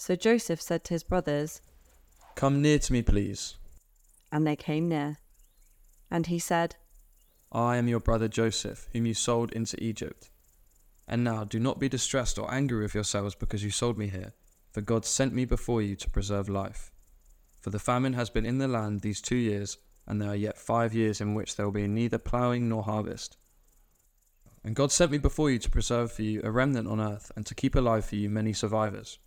So Joseph said to his brothers, Come near to me, please. And they came near. And he said, I am your brother Joseph, whom you sold into Egypt. And now do not be distressed or angry with yourselves because you sold me here, for God sent me before you to preserve life. For the famine has been in the land these two years, and there are yet five years in which there will be neither ploughing nor harvest. And God sent me before you to preserve for you a remnant on earth, and to keep alive for you many survivors.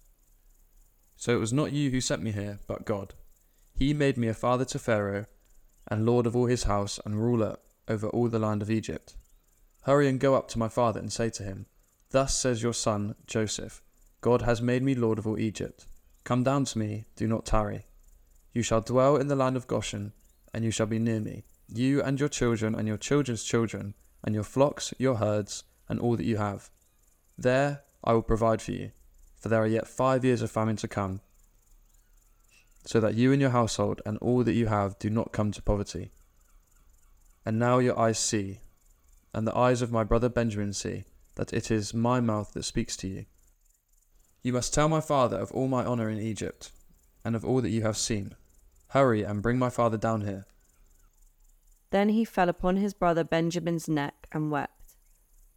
So it was not you who sent me here, but God. He made me a father to Pharaoh, and lord of all his house, and ruler over all the land of Egypt. Hurry and go up to my father and say to him, Thus says your son, Joseph, God has made me lord of all Egypt. Come down to me, do not tarry. You shall dwell in the land of Goshen, and you shall be near me, you and your children and your children's children, and your flocks, your herds, and all that you have. There I will provide for you, for there are yet five years of famine to come, so that you and your household and all that you have do not come to poverty. And now your eyes see, and the eyes of my brother Benjamin see, that it is my mouth that speaks to you. You must tell my father of all my honour in Egypt, and of all that you have seen. Hurry and bring my father down here. Then he fell upon his brother Benjamin's neck and wept,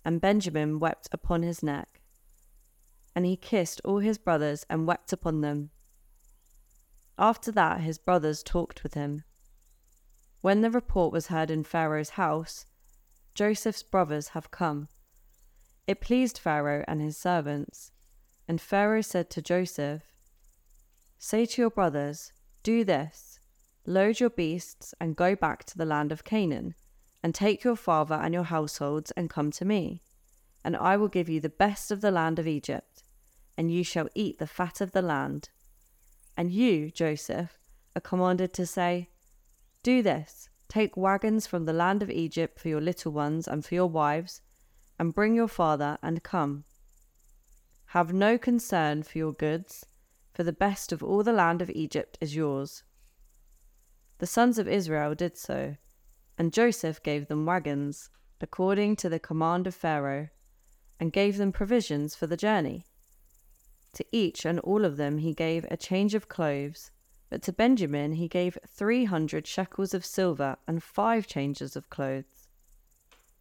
and Benjamin wept upon his neck. And he kissed all his brothers and wept upon them. After that, his brothers talked with him. When the report was heard in Pharaoh's house, Joseph's brothers have come. It pleased Pharaoh and his servants, and Pharaoh said to Joseph, Say to your brothers, Do this load your beasts and go back to the land of Canaan, and take your father and your households and come to me, and I will give you the best of the land of Egypt, and you shall eat the fat of the land. And you, Joseph, are commanded to say, Do this take wagons from the land of Egypt for your little ones and for your wives, and bring your father and come. Have no concern for your goods, for the best of all the land of Egypt is yours. The sons of Israel did so, and Joseph gave them wagons, according to the command of Pharaoh, and gave them provisions for the journey. To each and all of them he gave a change of clothes, but to Benjamin he gave three hundred shekels of silver and five changes of clothes.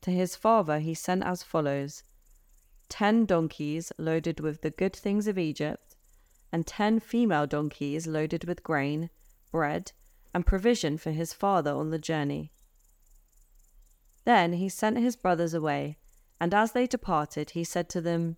To his father he sent as follows ten donkeys loaded with the good things of Egypt, and ten female donkeys loaded with grain, bread, and provision for his father on the journey. Then he sent his brothers away, and as they departed, he said to them,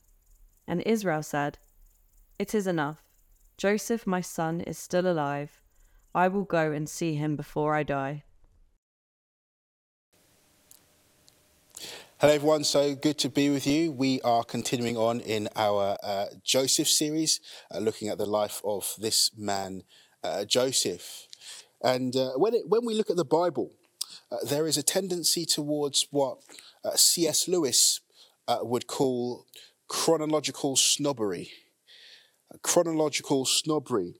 And Israel said, It is enough. Joseph, my son, is still alive. I will go and see him before I die. Hello, everyone. So good to be with you. We are continuing on in our uh, Joseph series, uh, looking at the life of this man, uh, Joseph. And uh, when, it, when we look at the Bible, uh, there is a tendency towards what uh, C.S. Lewis would call chronological snobbery. Chronological snobbery.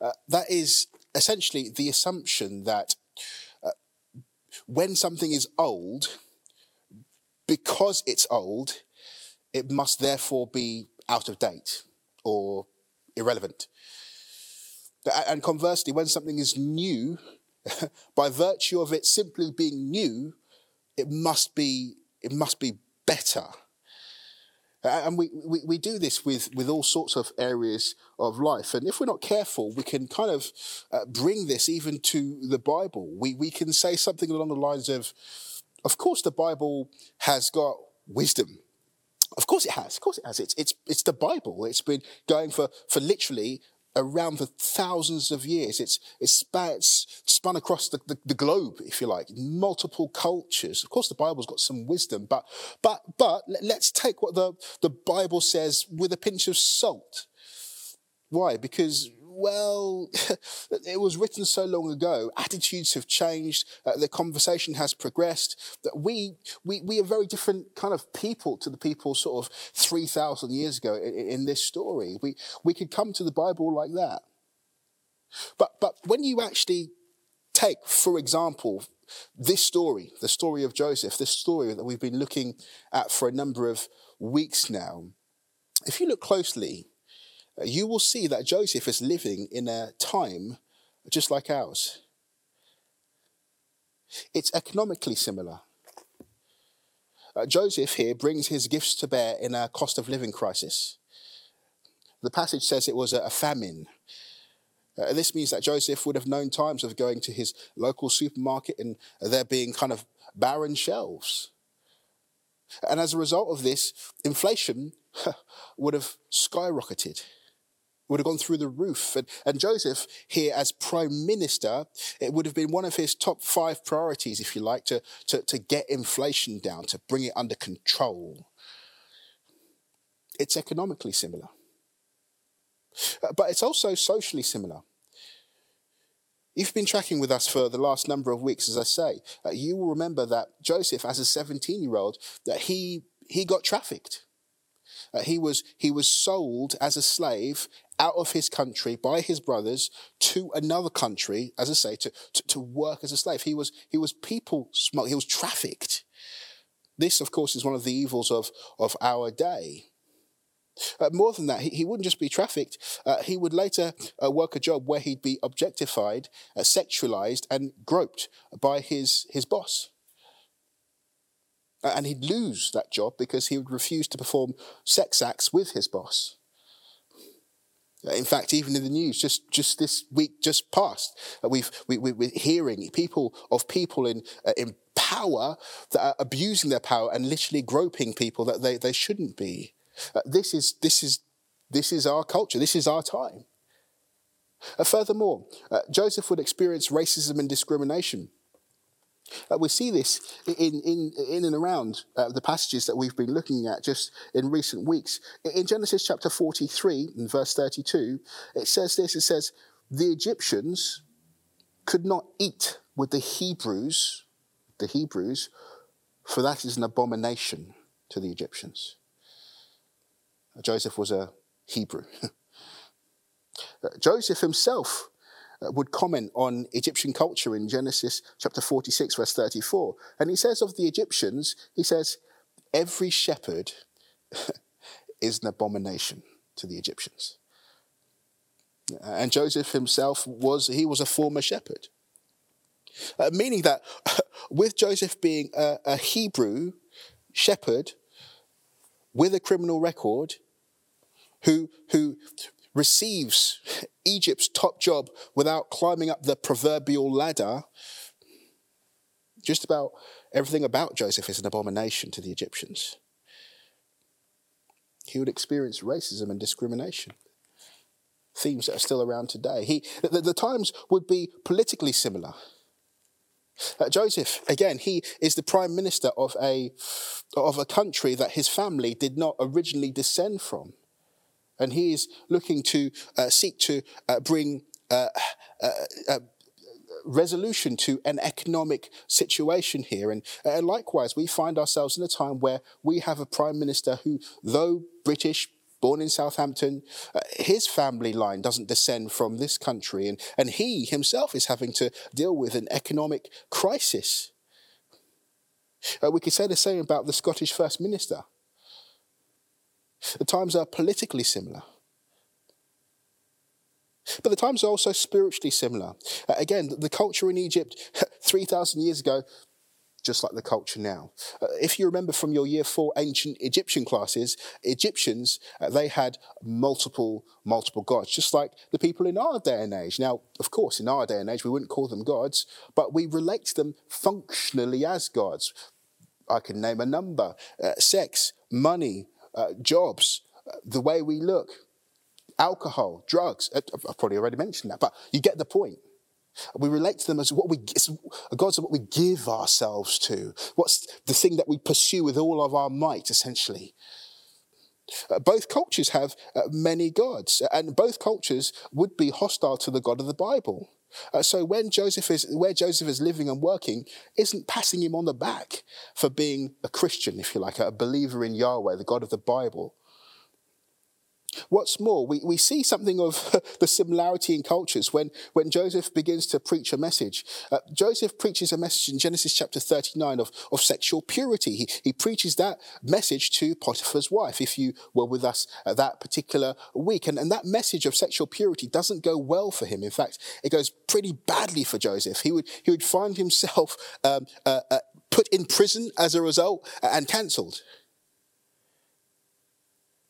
Uh, that is essentially the assumption that uh, when something is old, because it's old, it must therefore be out of date or irrelevant. And conversely, when something is new, by virtue of it simply being new, it must be, it must be better. And we, we, we do this with, with all sorts of areas of life. And if we're not careful, we can kind of uh, bring this even to the Bible. We, we can say something along the lines of, of course, the Bible has got wisdom. Of course it has. Of course it has. It's, it's, it's the Bible. It's been going for, for literally around for thousands of years. It's, it's, span, it's spun across the, the, the, globe, if you like, multiple cultures. Of course, the Bible's got some wisdom, but, but, but let's take what the, the Bible says with a pinch of salt. Why? Because well, it was written so long ago. Attitudes have changed. Uh, the conversation has progressed. That we, we, we are very different kind of people to the people sort of 3,000 years ago in, in this story. We, we could come to the Bible like that. But, but when you actually take, for example, this story, the story of Joseph, this story that we've been looking at for a number of weeks now, if you look closely, you will see that Joseph is living in a time just like ours. It's economically similar. Uh, Joseph here brings his gifts to bear in a cost of living crisis. The passage says it was a, famine. Uh, this means that Joseph would have known times of going to his local supermarket and there being kind of barren shelves. And as a result of this, inflation would have skyrocketed would have gone through the roof. And, and Joseph, here as prime minister, it would have been one of his top five priorities, if you like, to, to, to get inflation down, to bring it under control. It's economically similar, uh, but it's also socially similar. If you've been tracking with us for the last number of weeks, as I say. Uh, you will remember that Joseph, as a 17 year old, that he, he got trafficked. Uh, he, was, he was sold as a slave out of his country by his brothers to another country, as I say, to, to, to work as a slave. He was, he was people smuggled, he was trafficked. This, of course, is one of the evils of, of our day. Uh, more than that, he, he wouldn't just be trafficked, uh, he would later uh, work a job where he'd be objectified, uh, sexualized, and groped by his, his boss. And he'd lose that job because he would refuse to perform sex acts with his boss. In fact, even in the news, just, just this week just past, uh, we've, we, we, are hearing people of people in, uh, in power that are abusing their power and literally groping people that they, they shouldn't be. Uh, this, is, this, is, this is our culture. This is our time. Uh, furthermore, uh, Joseph would experience racism and discrimination. Uh, we see this in, in, in and around uh, the passages that we've been looking at just in recent weeks. In Genesis chapter 43, in verse 32, it says this it says, The Egyptians could not eat with the Hebrews, the Hebrews, for that is an abomination to the Egyptians. Joseph was a Hebrew. Joseph himself uh, would comment on Egyptian culture in Genesis chapter 46, verse 34. And he says of the Egyptians, he says, every shepherd is an abomination to the Egyptians. And Joseph himself was, he was a former shepherd. Uh, meaning that with Joseph being a, a Hebrew shepherd with a criminal record, who, who receives Egypt's top job without climbing up the proverbial ladder, just about everything about Joseph is an abomination to the Egyptians. He would experience racism and discrimination. Themes that are still around today. He, the, the times would be politically similar. Uh, Joseph, again, he is the prime minister of a, of a country that his family did not originally descend from and he is looking to uh, seek to uh, bring uh, uh, uh, resolution to an economic situation here. And likewise, we find ourselves in a time where we have a prime minister who, though British, born in Southampton, uh, his family line doesn't descend from this country, and, and he himself is having to deal with an economic crisis. Uh, we could say the same about the Scottish First Minister. The times are politically similar. But the times are also spiritually similar. Uh, again, the culture in Egypt 3,000 years ago, just like the culture now. Uh, if you remember from your year four ancient Egyptian classes, Egyptians, uh, they had multiple, multiple gods, just like the people in our day and age. Now, of course, in our day and age, we wouldn't call them gods, but we relate to them functionally as gods. I can name a number uh, sex, money, uh, jobs, the way we look, alcohol, drugs. Uh, I've probably already mentioned that, but you get the point. We relate to them as what we, gods what we give ourselves to. What's the thing that we pursue with all of our might, essentially. Uh, both cultures have uh, many gods, and both cultures would be hostile to the God of the Bible. Uh, so when Joseph is where Joseph is living and working, isn't passing him on the back for being a Christian, if you like, a believer in Yahweh, the God of the Bible. What's more, we, we see something of the similarity in cultures when, when Joseph begins to preach a message. Uh, Joseph preaches a message in Genesis chapter 39 of, of sexual purity. He, he preaches that message to Potiphar's wife, if you were with us at that particular week. And, and that message of sexual purity doesn't go well for him. In fact, it goes pretty badly for Joseph. He would, he would find himself um, uh, uh, put in prison as a result and cancelled.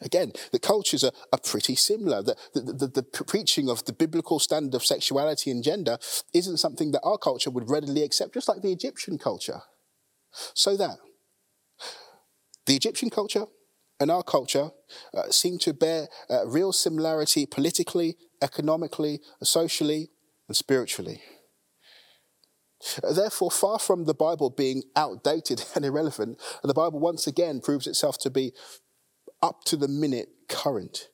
Again, the cultures are, are pretty similar. The, the, the, the, preaching of the biblical standard of sexuality and gender isn't something that our culture would readily accept, just like the Egyptian culture. So that the Egyptian culture and our culture uh, seem to bear uh, real similarity politically, economically, socially, and spiritually. Therefore, far from the Bible being outdated and irrelevant, the Bible once again proves itself to be up to the minute current.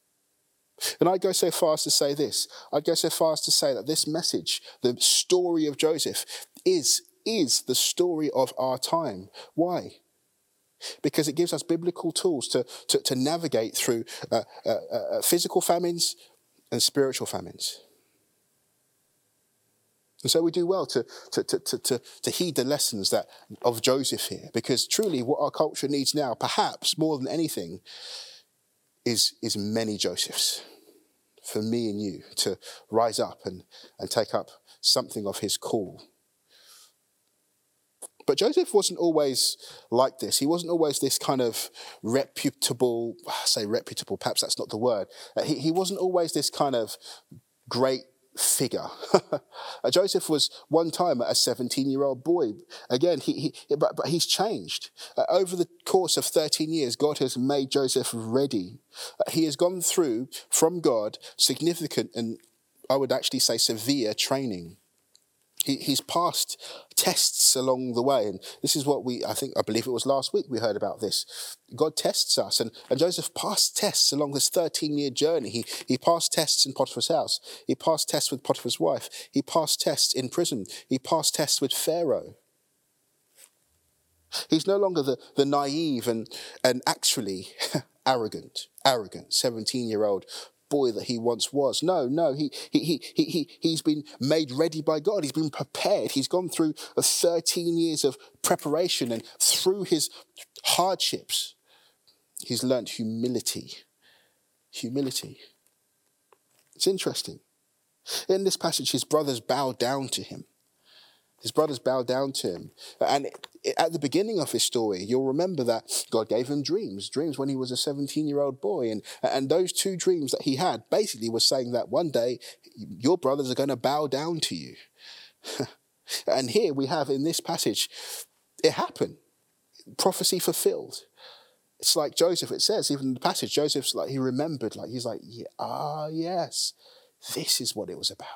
And I'd go so far as to say this I'd go so far as to say that this message, the story of Joseph, is, is the story of our time. Why? Because it gives us biblical tools to, to, to navigate through uh, uh, uh, physical famines and spiritual famines. And so we do well to, to, to, to, to heed the lessons that, of Joseph here, because truly what our culture needs now, perhaps more than anything, is, is many Josephs for me and you to rise up and, and take up something of his call. But Joseph wasn't always like this. He wasn't always this kind of reputable, I say reputable, perhaps that's not the word. Uh, he, he wasn't always this kind of great figure. Joseph was one time a 17 year old boy. Again, he, he, but, but he's changed. Uh, over the course of 13 years, God has made Joseph ready. Uh, he has gone through, from God, significant and I would actually say severe training he, he's passed tests along the way. And this is what we, I think, I believe it was last week we heard about this. God tests us. And, and Joseph passed tests along this 13 year journey. He, he passed tests in Potiphar's house. He passed tests with Potiphar's wife. He passed tests in prison. He passed tests with Pharaoh. He's no longer the, the naive and, and actually arrogant, arrogant 17 year old boy that he once was. No, no, he, he, he, he, he, he's been made ready by God. He's been prepared. He's gone through uh, 13 years of preparation and through his hardships, he's learnt humility. Humility. It's interesting. In this passage, his brothers bow down to him. His brothers bowed down to him. And at the beginning of his story, you'll remember that God gave him dreams, dreams when he was a 17 year old boy. And, and those two dreams that he had basically was saying that one day your brothers are going to bow down to you. and here we have in this passage, it happened. Prophecy fulfilled. It's like Joseph, it says, even in the passage, Joseph's like, he remembered, like, he's like, ah, yes, this is what it was about.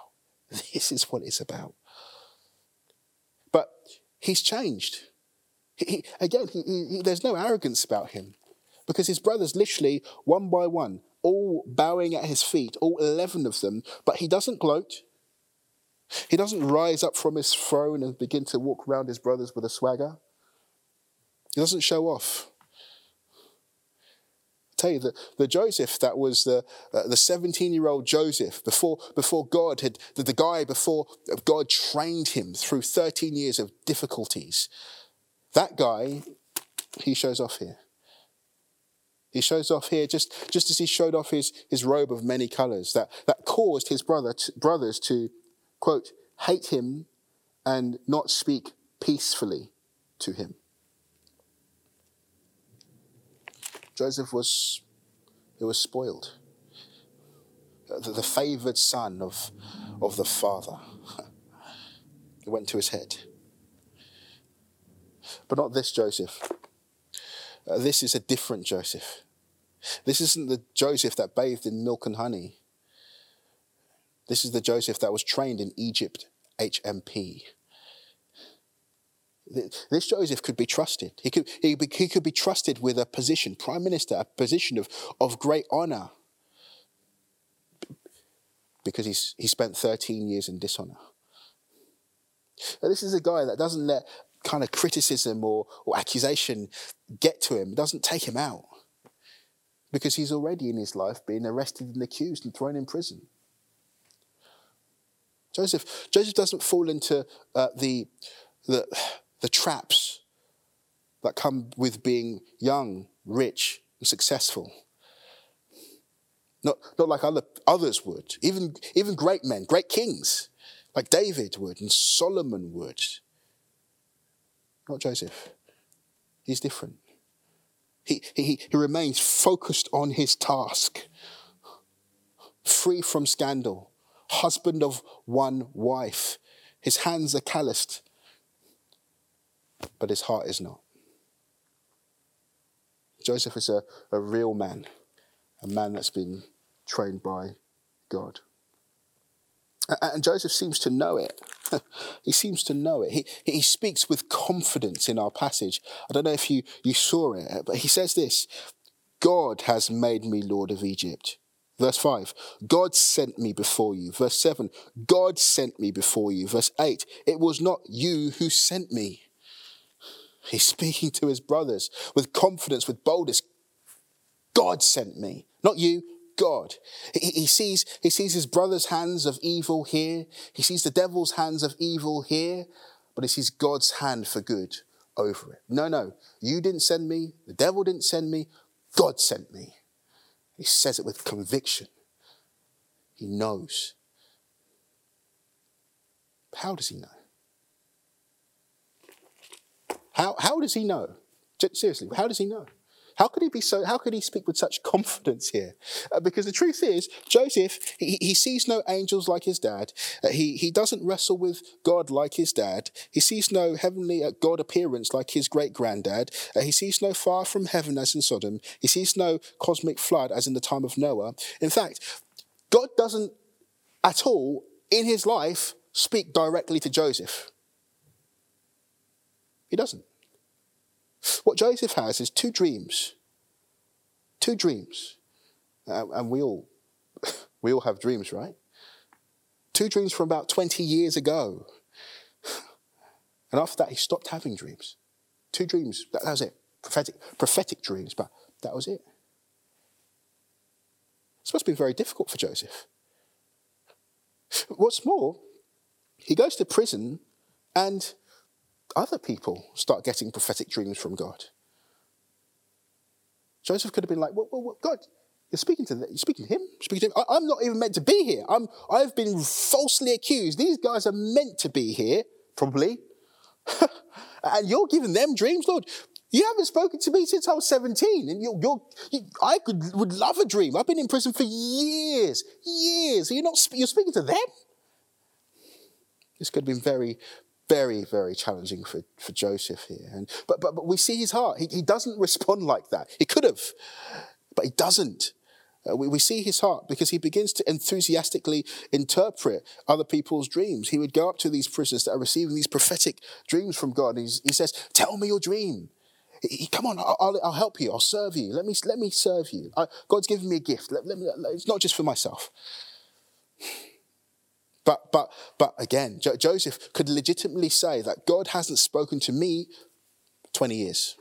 This is what it's about he's changed. He, again, he, there's no arrogance about him because his brothers, literally one by one, all bowing at his feet, all 11 of them, but he doesn't gloat. He doesn't rise up from his throne and begin to walk around his brothers with a swagger. He doesn't show off tell you that the Joseph that was the uh, the 17 year old Joseph before before God had the, the guy before God trained him through 13 years of difficulties. That guy, he shows off here. He shows off here just, just as he showed off his, his robe of many colors that, that caused his brother brothers to, quote, hate him and not speak peacefully to him. Joseph was, he was spoiled. The, the favored son of, of the father. it went to his head. But not this Joseph. Uh, this is a different Joseph. This isn't the Joseph that bathed in milk and honey. This is the Joseph that was trained in Egypt HMP. This Joseph could be trusted. He could, he, he could be trusted with a position, prime minister, a position of, of great honor. Because he's, he spent 13 years in dishonor. this is a guy that doesn't let kind of criticism or, or accusation get to him, doesn't take him out. Because he's already in his life being arrested and accused and thrown in prison. Joseph, Joseph doesn't fall into uh, the, the, the traps that come with being young, rich, and successful. Not, not like other, others would, even, even great men, great kings, like David would and Solomon would. Not Joseph. He's different. He, he, he remains focused on his task, free from scandal, husband of one wife. His hands are calloused, but his heart is not. Joseph is a, a real man, a man that's been trained by God. And Joseph seems to know it. he seems to know it. He, he speaks with confidence in our passage. I don't know if you, you saw it, but he says this God has made me Lord of Egypt. Verse 5, God sent me before you. Verse 7, God sent me before you. Verse 8, it was not you who sent me. He's speaking to his brothers with confidence, with boldness. God sent me, not you, God. He, he, sees, he sees his brother's hands of evil here. He sees the devil's hands of evil here, but he sees God's hand for good over it. No, no, you didn't send me. The devil didn't send me. God sent me. He says it with conviction. He knows. How does he know? How, how does he know? Seriously, how does he know? How could he be so? How could he speak with such confidence here? Uh, because the truth is, Joseph he, he sees no angels like his dad. Uh, he he doesn't wrestle with God like his dad. He sees no heavenly uh, God appearance like his great granddad. Uh, he sees no fire from heaven as in Sodom. He sees no cosmic flood as in the time of Noah. In fact, God doesn't at all in his life speak directly to Joseph. He doesn't. What Joseph has is two dreams. Two dreams. Uh, and we all, we all have dreams, right? Two dreams from about 20 years ago. And after that, he stopped having dreams. Two dreams, that, that was it. Prophetic, prophetic dreams, but that was it. This must have been very difficult for Joseph. What's more, he goes to prison and other people start getting prophetic dreams from God. Joseph could have been like, well, well, well God, you're speaking to you're speaking to him, speaking to him. I, am not even meant to be here. I'm I've been falsely accused. These guys are meant to be here, probably. and you're giving them dreams, Lord. You haven't spoken to me since I was 17, and you're, you're you, I could would love a dream. I've been in prison for years, years. You're not you're speaking to them. This could have been very, very, very challenging for, for Joseph here. And, but, but, but we see his heart. He, he doesn't respond like that. He could have, but he doesn't. Uh, we, we see his heart because he begins to enthusiastically interpret other people's dreams. He would go up to these prisoners that are receiving these prophetic dreams from God. he says, Tell me your dream. He, come on, I'll, I'll, help you. I'll serve you. Let me, let me serve you. I, God's given me a gift. Let, let me, it's not just for myself. But, but, but again, jo- Joseph could legitimately say that God hasn't spoken to me 20 years.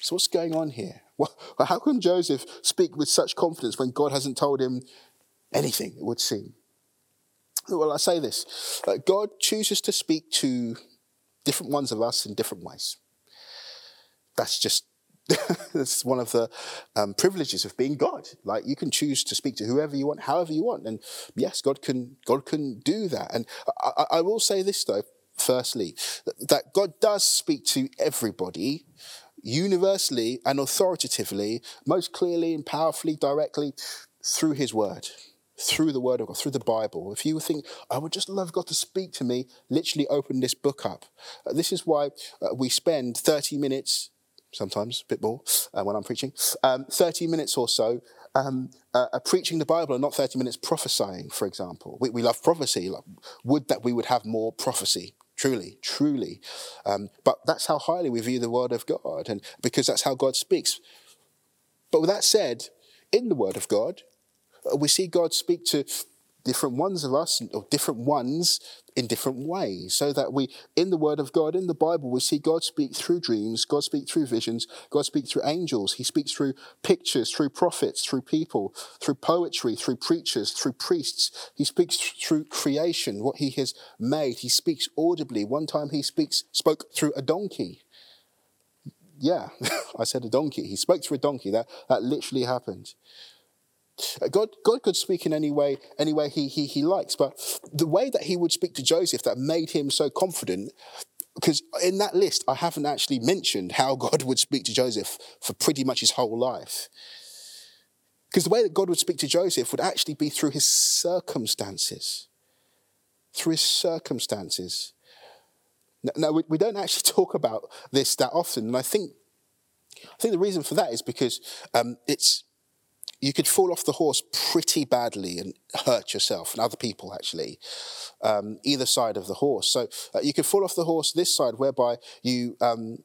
So, what's going on here? Well, how can Joseph speak with such confidence when God hasn't told him anything, it would seem? Well, I say this uh, God chooses to speak to different ones of us in different ways. That's just That's one of the um, privileges of being God. Like you can choose to speak to whoever you want, however you want, and yes, God can God can do that. And I, I will say this though, firstly, that God does speak to everybody universally and authoritatively, most clearly and powerfully, directly through his word, through the word of God, through the Bible. If you think, I would just love God to speak to me, literally open this book up. Uh, this is why uh, we spend 30 minutes, sometimes a bit more uh, when I'm preaching, um, 30 minutes or so um, uh, uh, preaching the Bible and not 30 minutes prophesying, for example. We, we love prophecy. Like, would that we would have more prophecy. Truly, truly. Um, but that's how highly we view the Word of God, and because that's how God speaks. But with that said, in the Word of God, uh, we see God speak to different ones of us, or different ones in different ways, so that we, in the Word of God, in the Bible, we see God speak through dreams, God speak through visions, God speak through angels, He speaks through pictures, through prophets, through people, through poetry, through preachers, through priests. He speaks through creation, what He has made. He speaks audibly. One time He speaks, spoke through a donkey. Yeah, I said a donkey. He spoke through a donkey. That, that literally happened. God, God could speak in any way, any way he, he, he likes, but the way that he would speak to Joseph that made him so confident, because in that list, I haven't actually mentioned how God would speak to Joseph for pretty much his whole life. Because the way that God would speak to Joseph would actually be through his circumstances. Through his circumstances. Now, we, we don't actually talk about this that often, and I think, I think the reason for that is because um, it's you could fall off the horse pretty badly and hurt yourself and other people actually um, either side of the horse. So uh, you could fall off the horse this side whereby you um,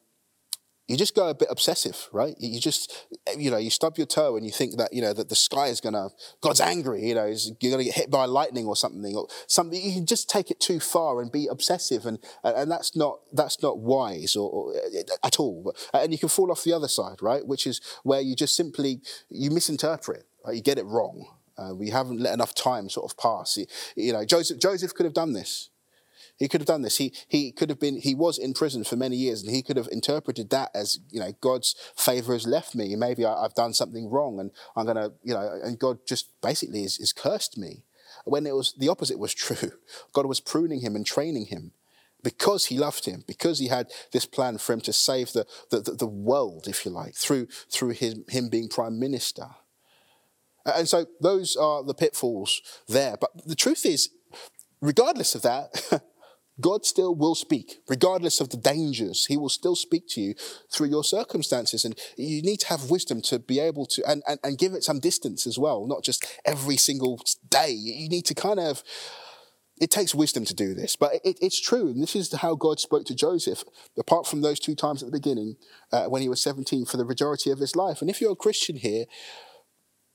you just go a bit obsessive, right? You just, you know, you stub your toe and you think that, you know, that the sky is going to, God's angry, you know, you're going to get hit by lightning or something, or something. You can just take it too far and be obsessive, and and that's not that's not wise or, or at all. And you can fall off the other side, right? Which is where you just simply you misinterpret, right? you get it wrong. Uh, we haven't let enough time sort of pass. You, you know, Joseph Joseph could have done this. He could have done this. He he could have been. He was in prison for many years, and he could have interpreted that as you know God's favor has left me. Maybe I, have done something wrong, and I'm gonna you know, and God just basically is cursed me. When it was the opposite was true. God was pruning him and training him because he loved him, because he had this plan for him to save the, the, the, the world, if you like, through, through his, him being prime minister. And so those are the pitfalls there. But the truth is, regardless of that, God still will speak, regardless of the dangers. He will still speak to you through your circumstances. And you need to have wisdom to be able to, and, and, and give it some distance as well, not just every single day. You need to kind of, it takes wisdom to do this, but it, it's true. And this is how God spoke to Joseph, apart from those two times at the beginning uh, when he was 17 for the majority of his life. And if you're a Christian here,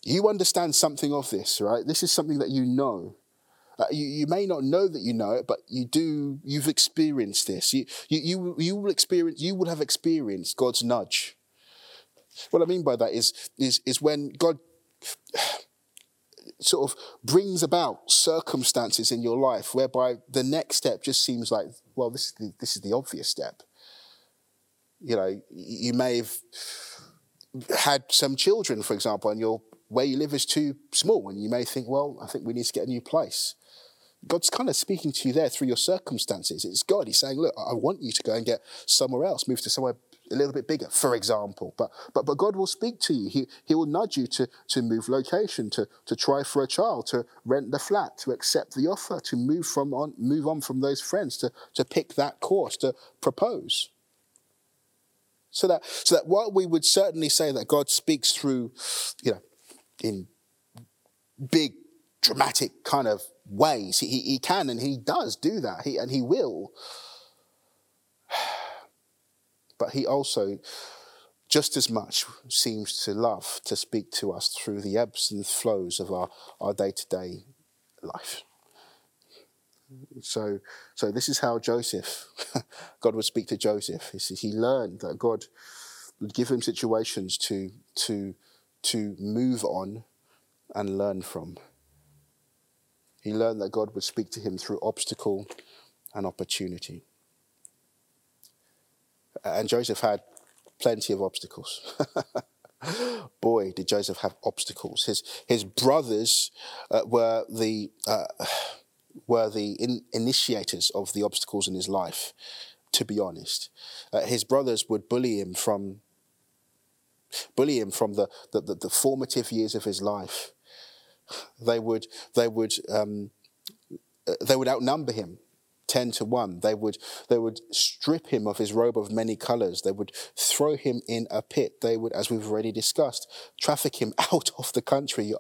you understand something of this, right? This is something that you know. Uh, you, you may not know that you know it, but you do. You've experienced this. You, you, you, you will experience. You will have experienced God's nudge. What I mean by that is, is, is when God sort of brings about circumstances in your life whereby the next step just seems like, well, this is the, this is the obvious step. You know, you may have had some children, for example, and your where you live is too small, and you may think, well, I think we need to get a new place. God's kind of speaking to you there through your circumstances. It's God. He's saying, look, I want you to go and get somewhere else, move to somewhere a little bit bigger, for example. But but but God will speak to you. He he will nudge you to to move location, to to try for a child, to rent the flat, to accept the offer, to move from on move on from those friends, to to pick that course, to propose. So that so that while we would certainly say that God speaks through, you know, in big dramatic kind of ways. He, he can and he does do that, he, and he will. But he also, just as much, seems to love to speak to us through the ebbs and flows of our, our day-to-day life. So, so this is how Joseph, God would speak to Joseph. He, he learned that God would give him situations to, to, to move on and learn from. He learned that God would speak to him through obstacle and opportunity. And Joseph had plenty of obstacles. Boy, did Joseph have obstacles. His, his brothers uh, were the, uh, were the in- initiators of the obstacles in his life, to be honest. Uh, his brothers would bully him from bully him from the, the, the, the formative years of his life. They would they would um, uh, they would outnumber him 10 to 1 they would they would strip him of his robe of many colors. They would throw him in a pit. They would as we've already discussed traffic him out of the country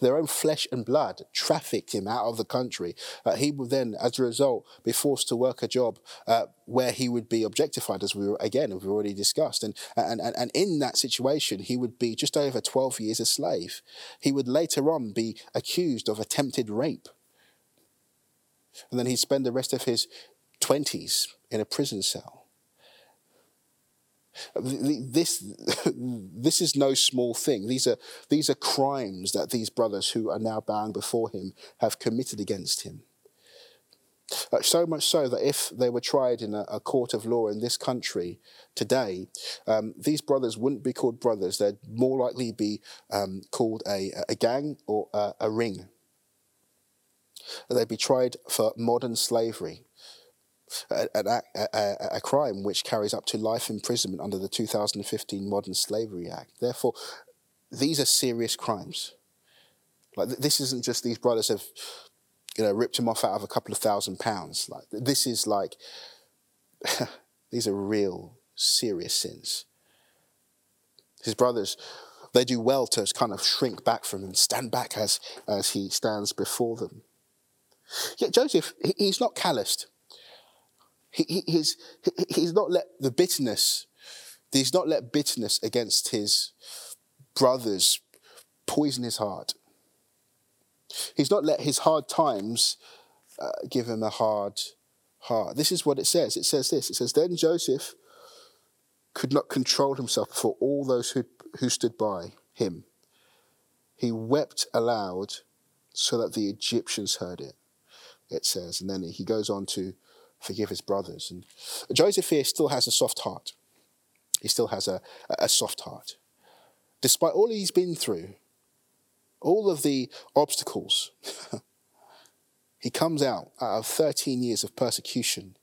their own flesh and blood trafficked him out of the country. Uh, he would then as a result be forced to work a job uh, where he would be objectified as we were again we've already discussed. And, and and and in that situation he would be just over 12 years a slave. He would later on be accused of attempted rape and then he'd spend the rest of his 20s in a prison cell. This, this is no small thing. These are, these are crimes that these brothers who are now bowing before him have committed against him. Uh, so much so that if they were tried in a, a court of law in this country today, um, these brothers wouldn't be called brothers. They'd more likely be um, called a, a gang or a, a ring they'd be tried for modern slavery, a, a, a, crime which carries up to life imprisonment under the 2015 Modern Slavery Act. Therefore, these are serious crimes. Like this isn't just these brothers have, you know, ripped him off out of a couple of thousand pounds. Like this is like, these are real serious sins. His brothers, they do well to kind of shrink back from him, stand back as as he stands before them. Yet Joseph, he's not calloused. He, he's, he's not let the bitterness, he's not let bitterness against his brothers poison his heart. He's not let his hard times uh, give him a hard heart. This is what it says. It says this. It says, Then Joseph could not control himself before all those who, who stood by him. He wept aloud so that the Egyptians heard it it says. And then he goes on to forgive his brothers. And Joseph here still has a soft heart. He still has a, a soft heart. Despite all he's been through, all of the obstacles, he comes out out of 13 years of persecution.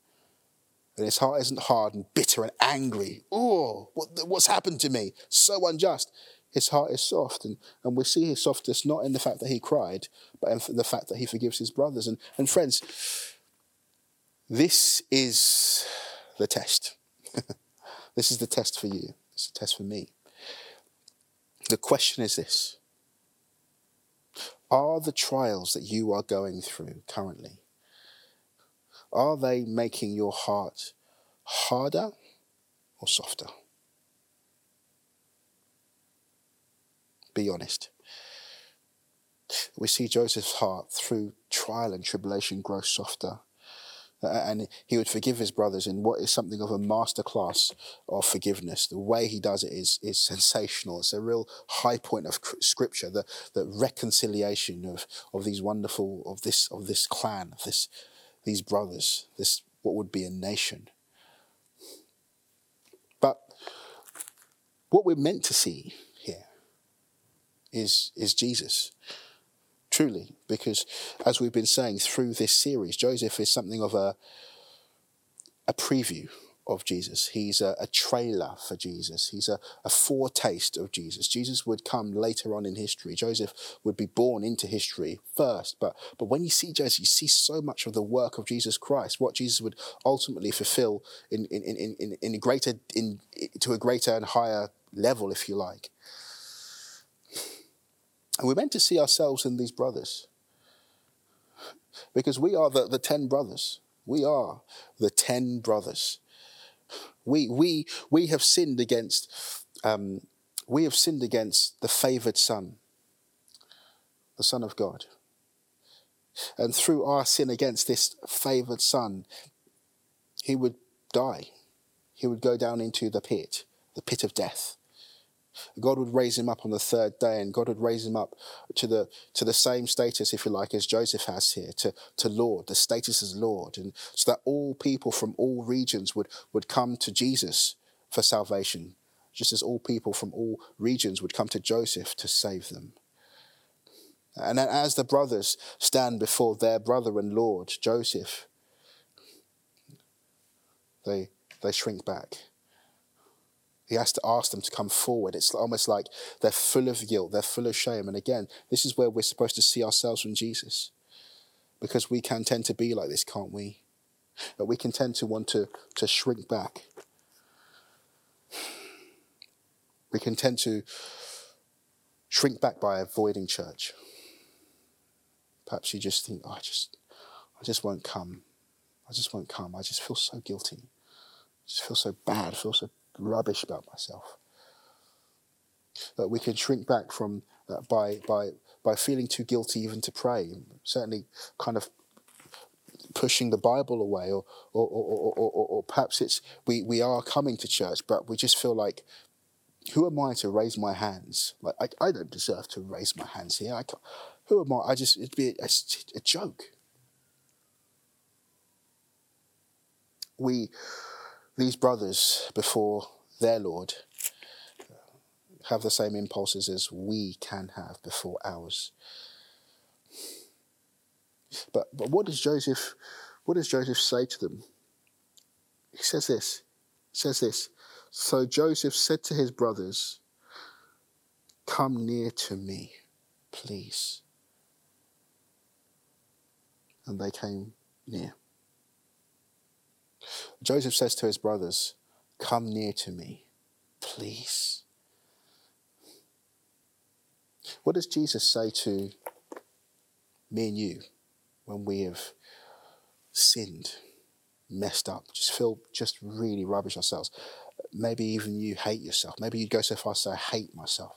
And his heart isn't hard and bitter and angry. Oh, what, what's happened to me? So unjust his heart is soft. And, and we see his softness not in the fact that he cried, but in the fact that he forgives his brothers. And, and friends, this is the test. this is the test for you. It's a test for me. The question is this Are the trials that you are going through currently, are they making your heart harder or softer? Be honest. We see Joseph's heart through trial and tribulation grow softer. and he would forgive his brothers in what is something of a masterclass of forgiveness. The way he does it is, is sensational. It's a real high point of scripture, the, the reconciliation of, of these wonderful, of this, of this clan, of this, these brothers, this, what would be a nation. But what we're meant to see is, is Jesus. Truly, because as we've been saying through this series, Joseph is something of a, a preview of Jesus. He's a, a trailer for Jesus. He's a, a, foretaste of Jesus. Jesus would come later on in history. Joseph would be born into history first. But, but when you see Joseph, you see so much of the work of Jesus Christ, what Jesus would ultimately fulfill in, in, in, in, in a greater, in, to a greater and higher level, if you like. And we're meant to see ourselves in these brothers. Because we are the, the ten brothers. We are the ten brothers. We, we, we have sinned against, um, we have sinned against the favored son, the son of God. And through our sin against this favored son, he would die. He would go down into the pit, the pit of death. God would raise him up on the third day, and God would raise him up to the to the same status, if you like, as Joseph has here, to, to Lord, the status as Lord, and so that all people from all regions would, would come to Jesus for salvation, just as all people from all regions would come to Joseph to save them. And as the brothers stand before their brother and Lord, Joseph, they, they shrink back. He has to ask them to come forward. It's almost like they're full of guilt, they're full of shame. And again, this is where we're supposed to see ourselves from Jesus. Because we can tend to be like this, can't we? But we can tend to want to, to shrink back. We can tend to shrink back by avoiding church. Perhaps you just think, oh, I just I just won't come. I just won't come. I just feel so guilty. I just feel so bad. I feel so rubbish about myself. That we can shrink back from uh, by by by feeling too guilty even to pray. Certainly, kind of pushing the Bible away, or or, or, or, or, or perhaps it's we, we are coming to church, but we just feel like, who am I to raise my hands? Like I, I don't deserve to raise my hands here. I can't, who am I? I just it'd be a, a joke. We these brothers before their Lord uh, have the same impulses as we can have before ours. But but what does Joseph what does Joseph say to them? He says this. He says this. So Joseph said to his brothers, Come near to me, please. And they came near. Joseph says to his brothers, Come near to me, please. What does Jesus say to me and you when we have sinned, messed up, just feel just really rubbish ourselves? Maybe even you hate yourself. Maybe you go so far as to say, I hate myself.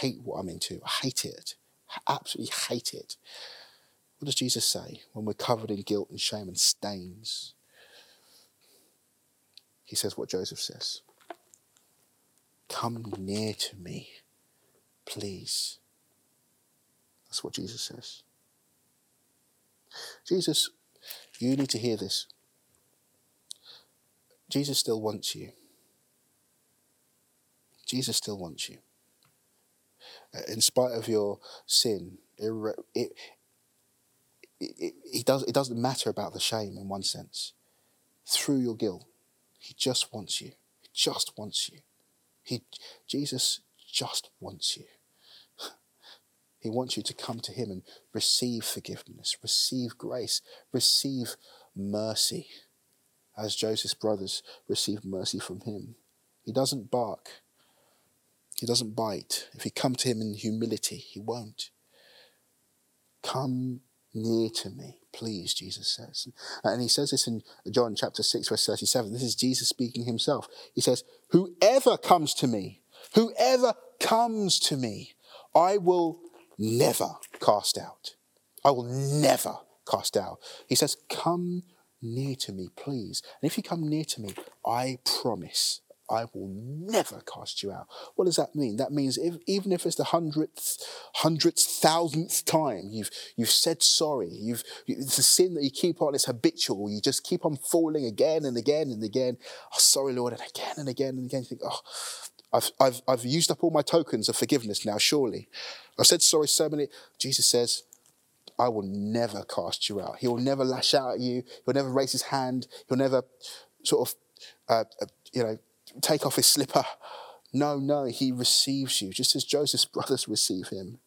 Hate what I'm into. I hate it. I absolutely hate it. What does Jesus say when we're covered in guilt and shame and stains? He says what Joseph says Come near to me, please. That's what Jesus says. Jesus, you need to hear this. Jesus still wants you. Jesus still wants you. Uh, in spite of your sin, it, it, it, it, does, it doesn't matter about the shame in one sense. Through your guilt, he just wants you. He just wants you. He, Jesus just wants you. He wants you to come to Him and receive forgiveness, receive grace, receive mercy, as Joseph's brothers received mercy from Him. He doesn't bark, He doesn't bite. If you come to Him in humility, He won't. Come near to me, please, Jesus says. And he says this in John chapter 6, verse 37. This is Jesus speaking himself. He says, Whoever comes to me, whoever comes to me, I will never cast out. I will never cast out. He says, Come near to me, please. And if you come near to me, I promise I will never cast you out. What does that mean? That means if, even if it's the hundredth, hundredth, thousandth time you've you've said sorry, you've it's a sin that you keep on. It's habitual. You just keep on falling again and again and again. Oh, sorry, Lord, and again and again and again. You think, oh, I've I've I've used up all my tokens of forgiveness now. Surely, I've said sorry so many. Jesus says. I will never cast you out. He will never lash out at you. He'll never raise his hand. He'll never sort of, uh, uh, you know, take off his slipper. No, no, he receives you, just as Joseph's brothers receive him.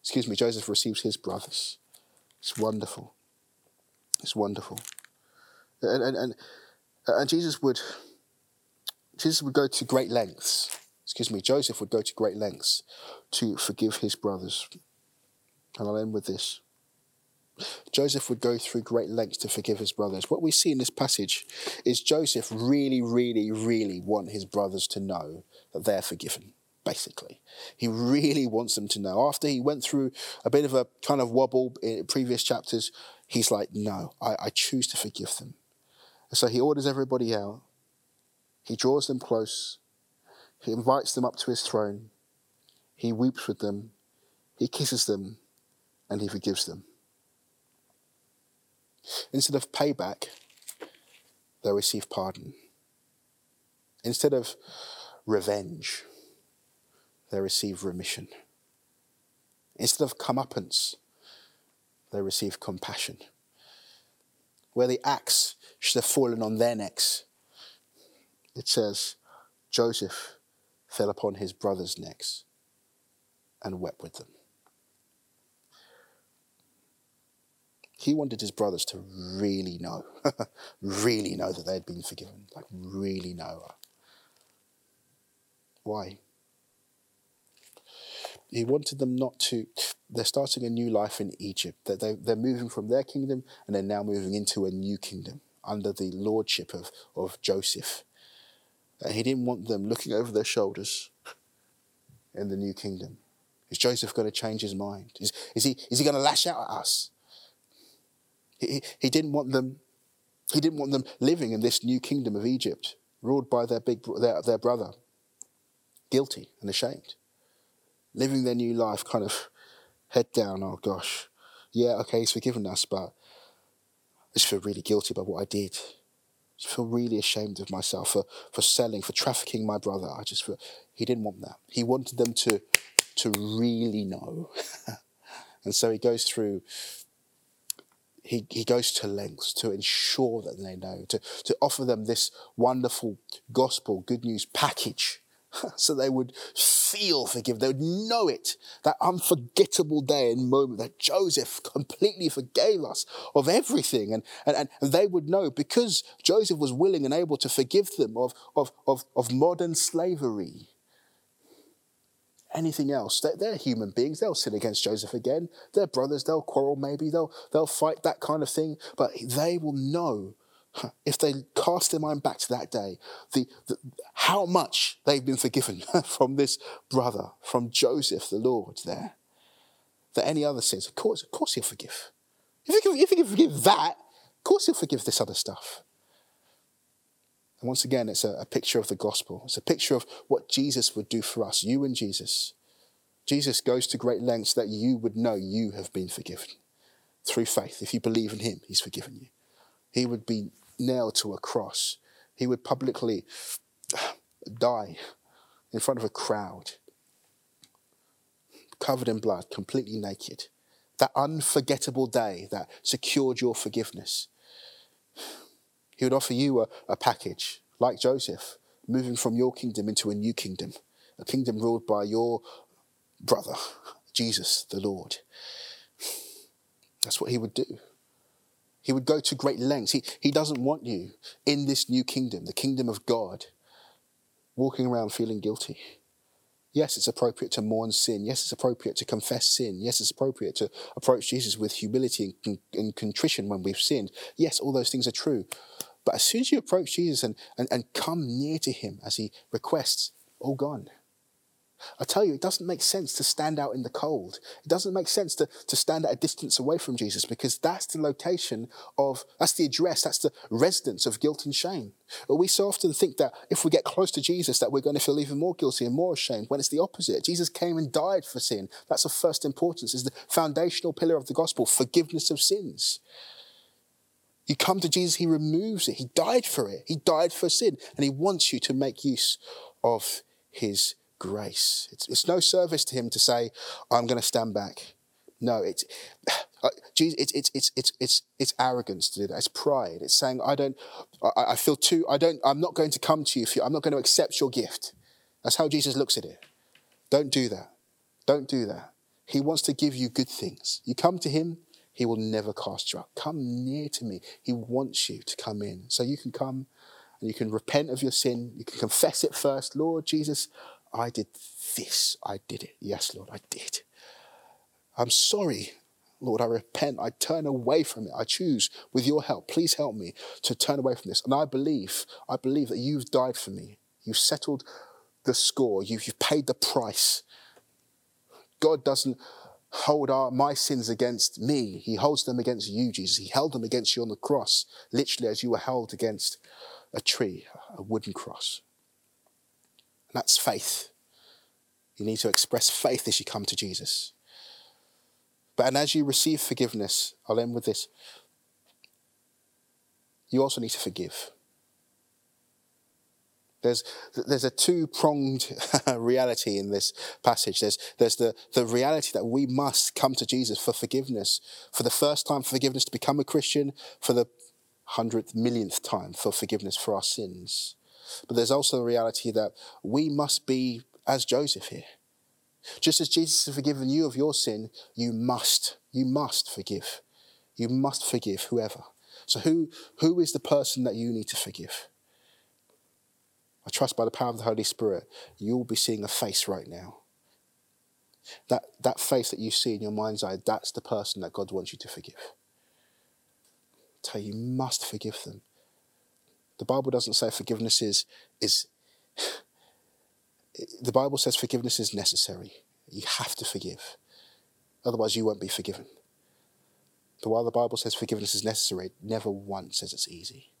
Excuse me, Joseph receives his brothers. It's wonderful. It's wonderful. And, and, and, and Jesus would Jesus would go to great lengths. Excuse me, Joseph would go to great lengths to forgive his brothers. And I'll end with this. Joseph would go through great lengths to forgive his brothers. What we see in this passage is Joseph really, really, really want his brothers to know that they're forgiven, basically. He really wants them to know. After he went through a bit of a kind of wobble in previous chapters, he's like, no, I, I choose to forgive them. So he orders everybody out. He draws them close. He invites them up to his throne. He weeps with them. He kisses them. And he forgives them. Instead of payback, they'll receive pardon. Instead of revenge, they receive remission. Instead of comeuppance, they receive compassion. Where the axe should have fallen on their necks, it says, Joseph fell upon his brothers' necks and wept with them. He wanted his brothers to really know, really know that they had been forgiven, like really know. Why? He wanted them not to, they're starting a new life in Egypt. That they, they're moving from their kingdom and they're now moving into a new kingdom under the lordship of, of Joseph. And he didn't want them looking over their shoulders in the new kingdom. Is Joseph going to change his mind? Is, is he, is he going to lash out at us? He, he didn't want them, he didn't want them living in this new kingdom of Egypt, ruled by their big their, their brother, guilty and ashamed. Living their new life kind of head down, oh gosh. Yeah, okay, he's forgiven us, but I just feel really guilty about what I did. I feel really ashamed of myself for, for selling, for trafficking my brother. I just feel he didn't want that. He wanted them to to really know. and so he goes through he, he goes to lengths to ensure that they know, to, to offer them this wonderful gospel, good news package so they would feel forgiven. They would know it. That unforgettable day and moment that Joseph completely forgave us of everything. And, and, and they would know because Joseph was willing and able to forgive them of, of, of, of modern slavery anything else. They're, they're, human beings. They'll sin against Joseph again. They're brothers. They'll quarrel maybe. They'll, they'll fight that kind of thing. But they will know if they cast their mind back to that day, the, the, how much they've been forgiven from this brother, from Joseph, the Lord there. That any other sins, of course, of course he'll forgive. If he, can, if he can forgive that, of course he'll forgive this other stuff. And once again, it's a, a picture of the gospel. It's a picture of what Jesus would do for us, you and Jesus. Jesus goes to great lengths that you would know you have been forgiven through faith. If you believe in him, he's forgiven you. He would be nailed to a cross. He would publicly die in front of a crowd, covered in blood, completely naked. That unforgettable day that secured your forgiveness. He would offer you a, a package, like Joseph, moving from your kingdom into a new kingdom, a kingdom ruled by your brother, Jesus the Lord. That's what he would do. He would go to great lengths. He, he doesn't want you in this new kingdom, the kingdom of God, walking around feeling guilty. Yes, it's appropriate to mourn sin. Yes, it's appropriate to confess sin. Yes, it's appropriate to approach Jesus with humility and, and contrition when we've sinned. Yes, all those things are true. But as soon as you approach Jesus and, and, and come near to him as he requests, all gone. I tell you, it doesn't make sense to stand out in the cold. It doesn't make sense to, to stand at a distance away from Jesus because that's the location of, that's the address, that's the residence of guilt and shame. But we so often think that if we get close to Jesus, that we're going to feel even more guilty and more ashamed when it's the opposite. Jesus came and died for sin. That's of first importance, is the foundational pillar of the gospel, forgiveness of sins. You come to Jesus, He removes it. He died for it. He died for sin, and He wants you to make use of His grace. It's, it's no service to Him to say, I'm going to stand back. No, it's, it's, it's, it's, it's, it's, it's arrogance to do that. It's pride. It's saying, I don't, I, I feel too, I don't, I'm not going to come to you. For you. I'm not going to accept your gift. That's how Jesus looks at it. Don't do that. Don't do that. He wants to give you good things. You come to Him, he will never cast you out. Come near to me. He wants you to come in. So you can come and you can repent of your sin. You can confess it first. Lord Jesus, I did this. I did it. Yes, Lord, I did. I'm sorry. Lord, I repent. I turn away from it. I choose, with your help, please help me to turn away from this. And I believe, I believe that you've died for me. You've settled the score. You've, you've paid the price. God doesn't hold our, my sins against me. He holds them against you, Jesus. He held them against you on the cross, literally as you were held against a tree, a wooden cross. And that's faith. You need to express faith as you come to Jesus. But and as you receive forgiveness, I'll end with this. You also need to forgive. There's, there's a two pronged reality in this passage. There's, there's the, the reality that we must come to Jesus for forgiveness, for the first time for forgiveness to become a Christian, for the hundredth, millionth time for forgiveness for our sins. But there's also the reality that we must be as Joseph here. Just as Jesus has forgiven you of your sin, you must, you must forgive. You must forgive whoever. So who, who is the person that you need to forgive? I trust by the power of the Holy Spirit, you will be seeing a face right now. That, that face that you see in your mind's eye, that's the person that God wants you to forgive. I tell you, you must forgive them. The Bible doesn't say forgiveness is, is the Bible says forgiveness is necessary. You have to forgive. Otherwise, you won't be forgiven. But while the Bible says forgiveness is necessary, never once says it's easy.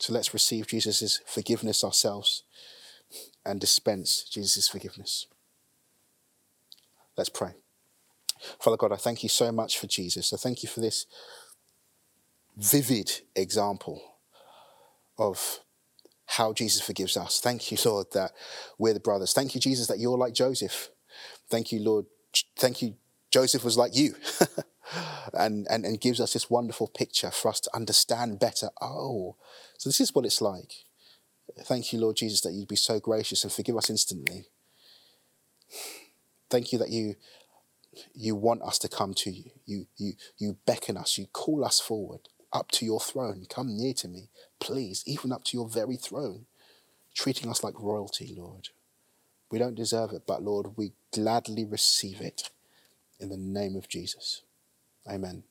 So let's receive Jesus' forgiveness ourselves and dispense Jesus' forgiveness. Let's pray. Father God, I thank you so much for Jesus. I thank you for this vivid example of how Jesus forgives us. Thank you, Lord, that we're the brothers. Thank you, Jesus, that you're like Joseph. Thank you, Lord. Thank you, Joseph was like you. and, and, and gives us this wonderful picture for us to understand better. Oh, so this is what it's like. Thank you, Lord Jesus, that you'd be so gracious and forgive us instantly. Thank you that you you want us to come to you. You you you beckon us, you call us forward up to your throne. Come near to me, please, even up to your very throne, treating us like royalty, Lord. We don't deserve it, but Lord, we gladly receive it in the name of Jesus. Amen.